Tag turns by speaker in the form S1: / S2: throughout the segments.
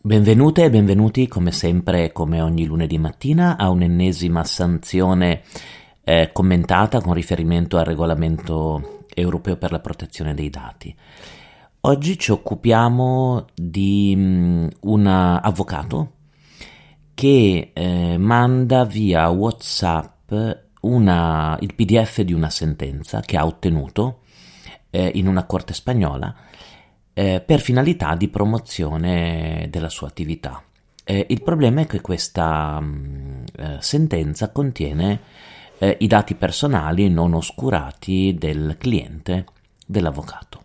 S1: Benvenute e benvenuti come sempre, come ogni lunedì mattina, a un'ennesima sanzione eh, commentata con riferimento al regolamento europeo per la protezione dei dati. Oggi ci occupiamo di um, un avvocato che eh, manda via WhatsApp una, il PDF di una sentenza che ha ottenuto eh, in una corte spagnola eh, per finalità di promozione della sua attività. Eh, il problema è che questa mh, mm, eh, sentenza contiene eh, i dati personali non oscurati del cliente dell'avvocato.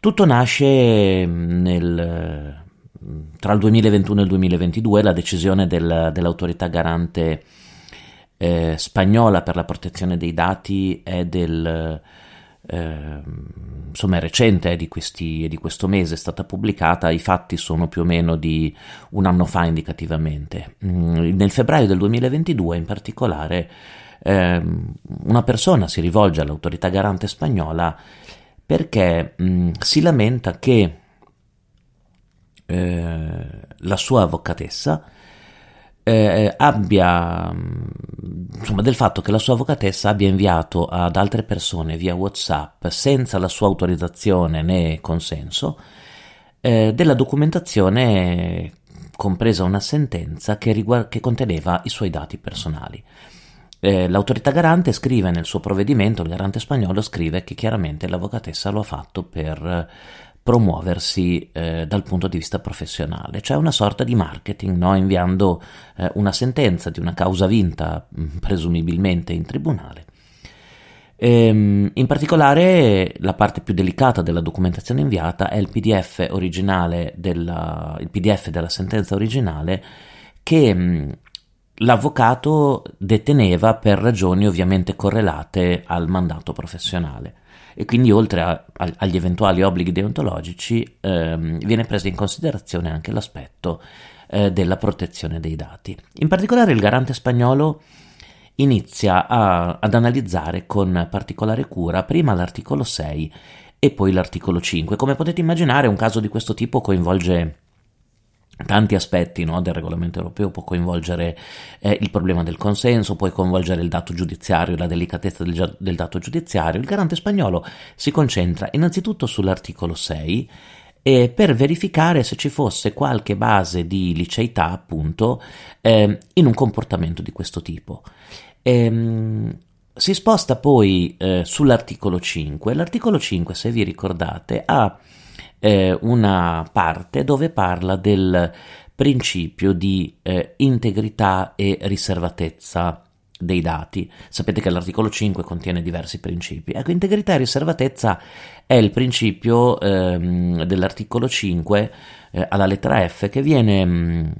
S1: Tutto nasce mm, nel, mm, tra il 2021 e il 2022, la decisione del, dell'autorità garante eh, spagnola per la protezione dei dati è del eh, insomma è recente, è di, questi, di, questo mese, è stata pubblicata, i fatti sono più o meno di un anno fa indicativamente. Mm, nel febbraio del 2022 in particolare eh, una persona si rivolge all'autorità garante spagnola perché mm, si lamenta che eh, la sua avvocatessa eh, abbia insomma del fatto che la sua avvocatessa abbia inviato ad altre persone via WhatsApp senza la sua autorizzazione né consenso eh, della documentazione compresa una sentenza che, riguard- che conteneva i suoi dati personali. Eh, l'autorità garante scrive nel suo provvedimento, il garante spagnolo scrive che chiaramente l'avvocatessa lo ha fatto per promuoversi eh, dal punto di vista professionale, cioè una sorta di marketing, no? inviando eh, una sentenza di una causa vinta mm, presumibilmente in tribunale. Ehm, in particolare la parte più delicata della documentazione inviata è il PDF originale della, PDF della sentenza originale che mh, mm, l'avvocato deteneva per ragioni ovviamente correlate al mandato professionale e quindi oltre a, a, agli eventuali obblighi deontologici ehm, viene preso in considerazione anche l'aspetto eh, della protezione dei dati. In particolare il garante spagnolo inizia a, ad analizzare con particolare cura prima l'articolo 6 e poi l'articolo 5. Come potete immaginare un caso di questo tipo coinvolge tanti aspetti no, del regolamento europeo, può coinvolgere eh, il problema del consenso, può coinvolgere il dato giudiziario, la delicatezza del, del, dato giudiziario. Il garante spagnolo si concentra innanzitutto sull'articolo 6 eh, per verificare se ci fosse qualche base di liceità appunto eh, in un comportamento di questo tipo. Ehm, si sposta poi eh, sull'articolo 5. L'articolo 5, se vi ricordate, ha eh, una parte dove parla del principio di eh, integrità e riservatezza dei dati. Sapete che l'articolo 5 contiene diversi principi. Ecco, integrità e riservatezza è il principio ehm, dell'articolo 5 eh, alla lettera F che viene mh, eh,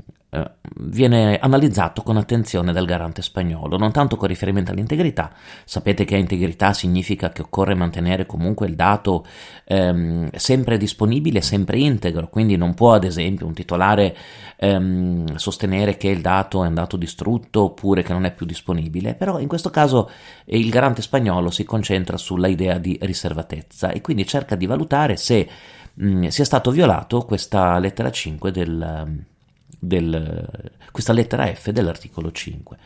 S1: viene analizzato con attenzione dal garante spagnolo, non tanto con riferimento all'integrità. Sapete che integrità significa che occorre mantenere comunque il dato ehm, sempre disponibile, sempre integro, quindi non può ad esempio un titolare ehm, sostenere che il dato è andato distrutto oppure che non è più disponibile, però in questo caso il garante spagnolo si concentra sulla idea di riservatezza e quindi cerca di valutare se mh, sia stato violato questa lettera 5 del del, questa lettera F dell'articolo 5.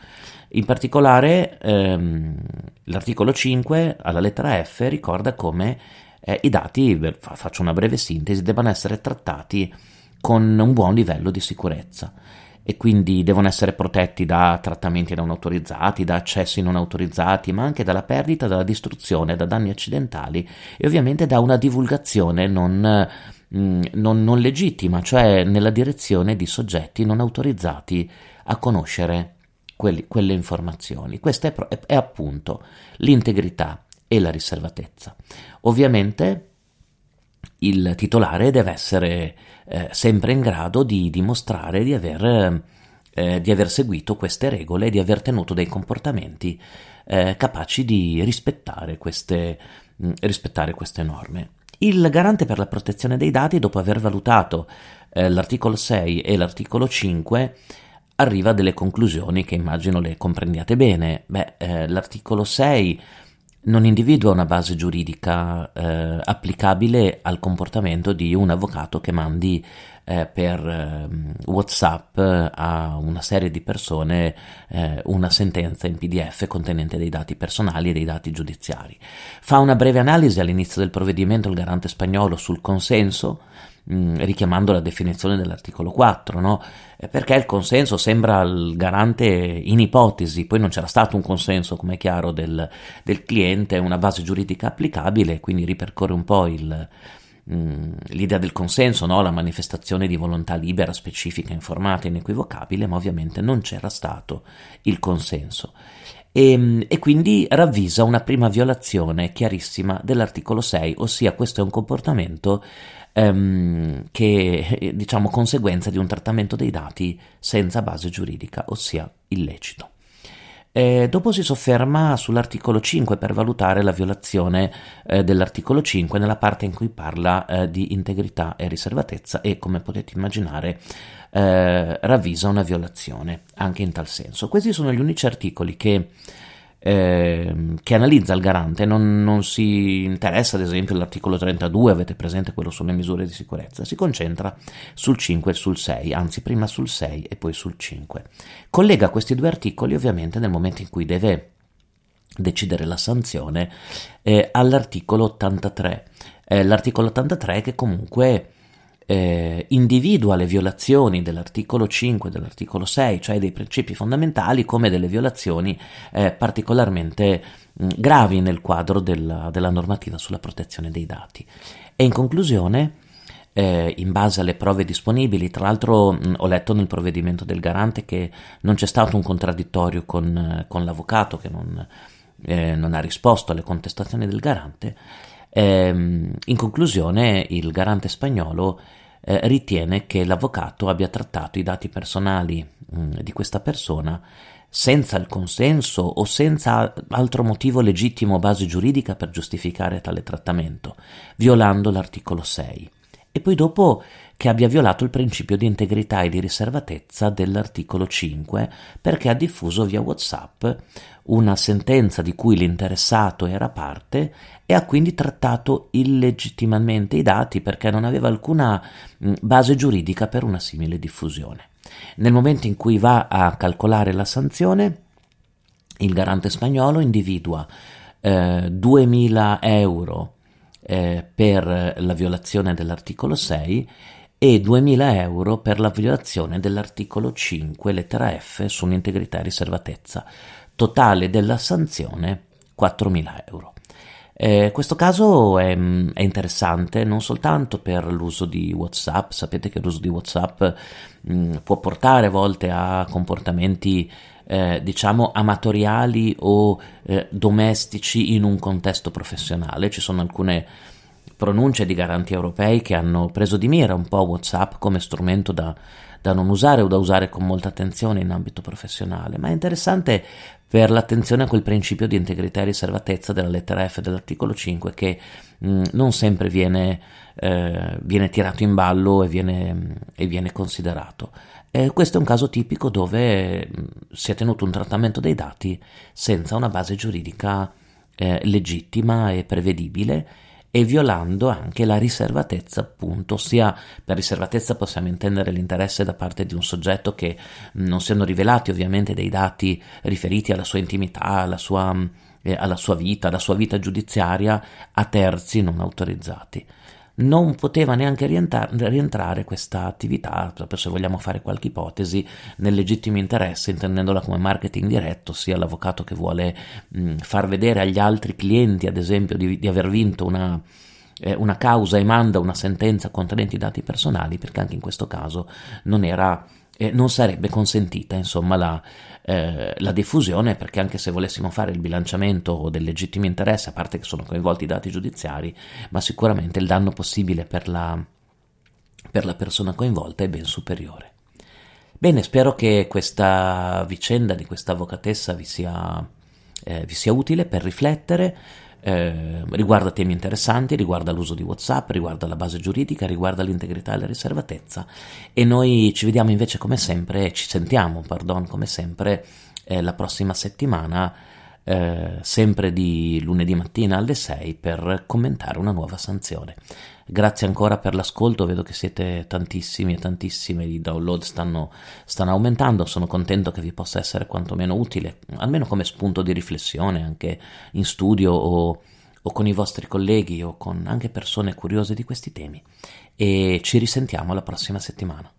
S1: In particolare ehm, l'articolo 5 alla lettera F ricorda come eh, i dati, faccio una breve sintesi, debbano essere trattati con un buon livello di sicurezza e quindi devono essere protetti da trattamenti non autorizzati, da accessi non autorizzati, ma anche dalla perdita, dalla distruzione, da danni accidentali e ovviamente da una divulgazione non Mm, non, non legittima, cioè nella direzione di soggetti non autorizzati a conoscere quelli, quelle informazioni. Questa è, è, è appunto l'integrità e la riservatezza. Ovviamente il titolare deve essere eh, sempre in grado di dimostrare di aver, eh, di aver, seguito queste regole e di aver tenuto dei comportamenti eh, capaci di rispettare queste, mh, rispettare queste norme. Il garante per la protezione dei dati, dopo aver valutato eh, l'articolo 6 e l'articolo 5, arriva a delle conclusioni che immagino le comprendiate bene. Beh, eh, l'articolo 6 non individua una base giuridica eh, applicabile al comportamento di un avvocato che mandi eh, per eh, WhatsApp a una serie di persone eh, una sentenza in PDF contenente dei dati personali e dei dati giudiziari. Fa una breve analisi all'inizio del provvedimento il garante spagnolo sul consenso Mm, richiamando la definizione dell'articolo 4, no? perché il consenso sembra il garante in ipotesi, poi non c'era stato un consenso, come è chiaro, del, del cliente, una base giuridica applicabile, quindi ripercorre un po' il, mm, l'idea del consenso, no? la manifestazione di volontà libera, specifica, informata, inequivocabile, ma ovviamente non c'era stato il consenso. E, mm, e, quindi ravvisa una prima violazione chiarissima dell'articolo 6, ossia questo è un comportamento ehm, che è eh, diciamo conseguenza di un trattamento dei dati senza base giuridica, ossia illecito. Eh, dopo si sofferma sull'articolo 5 per valutare la violazione eh, dell'articolo 5 nella parte in cui parla eh, di integrità e riservatezza e, come potete immaginare, eh, ravvisa una violazione anche in tal senso. Questi sono gli unici articoli che eh, che analizza il garante, non, non, si interessa ad esempio all'articolo 32, avete presente quello sulle misure di sicurezza, si concentra sul 5 e sul 6, anzi prima sul 6 e poi sul 5. Collega questi due articoli ovviamente nel momento in cui deve decidere la sanzione eh, all'articolo 83. Eh, l'articolo 83 che comunque eh, individua le violazioni dell'articolo 5 e dell'articolo 6, cioè dei principi fondamentali, come delle violazioni eh, particolarmente mh, gravi nel quadro della, della, normativa sulla protezione dei dati. E in conclusione, eh, in base alle prove disponibili, tra l'altro mh, ho letto nel provvedimento del garante che non c'è stato un contraddittorio con, con l'avvocato che non, eh, non ha risposto alle contestazioni del garante, in conclusione, il garante spagnolo eh, ritiene che l'avvocato abbia trattato i dati personali mm, di questa persona senza il consenso o senza altro motivo legittimo o base giuridica per giustificare tale trattamento, violando l'articolo 6. E poi dopo che abbia violato il principio di integrità e di riservatezza dell'articolo 5 perché ha diffuso via WhatsApp una sentenza di cui l'interessato era parte e ha quindi trattato illegittimamente i dati perché non aveva alcuna base giuridica per una simile diffusione. Nel momento in cui va a calcolare la sanzione, il garante spagnolo individua eh, 2.000 euro eh, per la violazione dell'articolo 6 e 2.000 euro per la violazione dell'articolo 5, lettera F, su un'integrità e riservatezza. Totale della sanzione 4.000 euro. Eh, questo caso è, è, interessante non soltanto per l'uso di WhatsApp, sapete che l'uso di WhatsApp mh, mm, può portare a volte a comportamenti eh, diciamo amatoriali o eh, domestici in un contesto professionale. Ci sono alcune pronunce di garanti europei che hanno preso di mira un po' WhatsApp come strumento da, da non usare o da usare con molta attenzione in ambito professionale, ma è interessante per l'attenzione a quel principio di integrità e riservatezza della lettera F dell'articolo 5 che mh, non sempre viene, eh, viene, tirato in ballo e viene, e viene considerato. E questo è un caso tipico dove mh, si è tenuto un trattamento dei dati senza una base giuridica eh, legittima e prevedibile e violando anche la riservatezza, appunto, ossia per riservatezza possiamo intendere l'interesse da parte di un soggetto che non siano rivelati ovviamente dei dati riferiti alla sua intimità, alla sua, eh, alla sua vita, alla sua vita giudiziaria a terzi non autorizzati non poteva neanche rientrare, questa attività, proprio se vogliamo fare qualche ipotesi, nel legittimo interesse, intendendola come marketing diretto, sia l'avvocato che vuole mh, far vedere agli altri clienti, ad esempio, di, di aver vinto una, eh, una causa e manda una sentenza contenente i dati personali, perché anche in questo caso non era eh, non sarebbe consentita insomma la, eh, la, diffusione perché anche se volessimo fare il bilanciamento del legittimo interesse, a parte che sono coinvolti i dati giudiziari, ma sicuramente il danno possibile per la, per la persona coinvolta è ben superiore. Bene, spero che questa vicenda di questa avvocatessa vi sia, eh, vi sia utile per riflettere eh, riguarda temi interessanti, riguarda l'uso di WhatsApp, riguarda la base giuridica, riguarda l'integrità e la riservatezza. E noi ci vediamo invece come sempre, ci sentiamo, pardon, come sempre eh, la prossima settimana eh, sempre di lunedì mattina alle 6 per commentare una nuova sanzione. Grazie ancora per l'ascolto, vedo che siete tantissimi e tantissime, i download stanno, stanno aumentando, sono contento che vi possa essere quantomeno utile, almeno come spunto di riflessione anche in studio o, o con i vostri colleghi o con anche persone curiose di questi temi. E ci risentiamo la prossima settimana.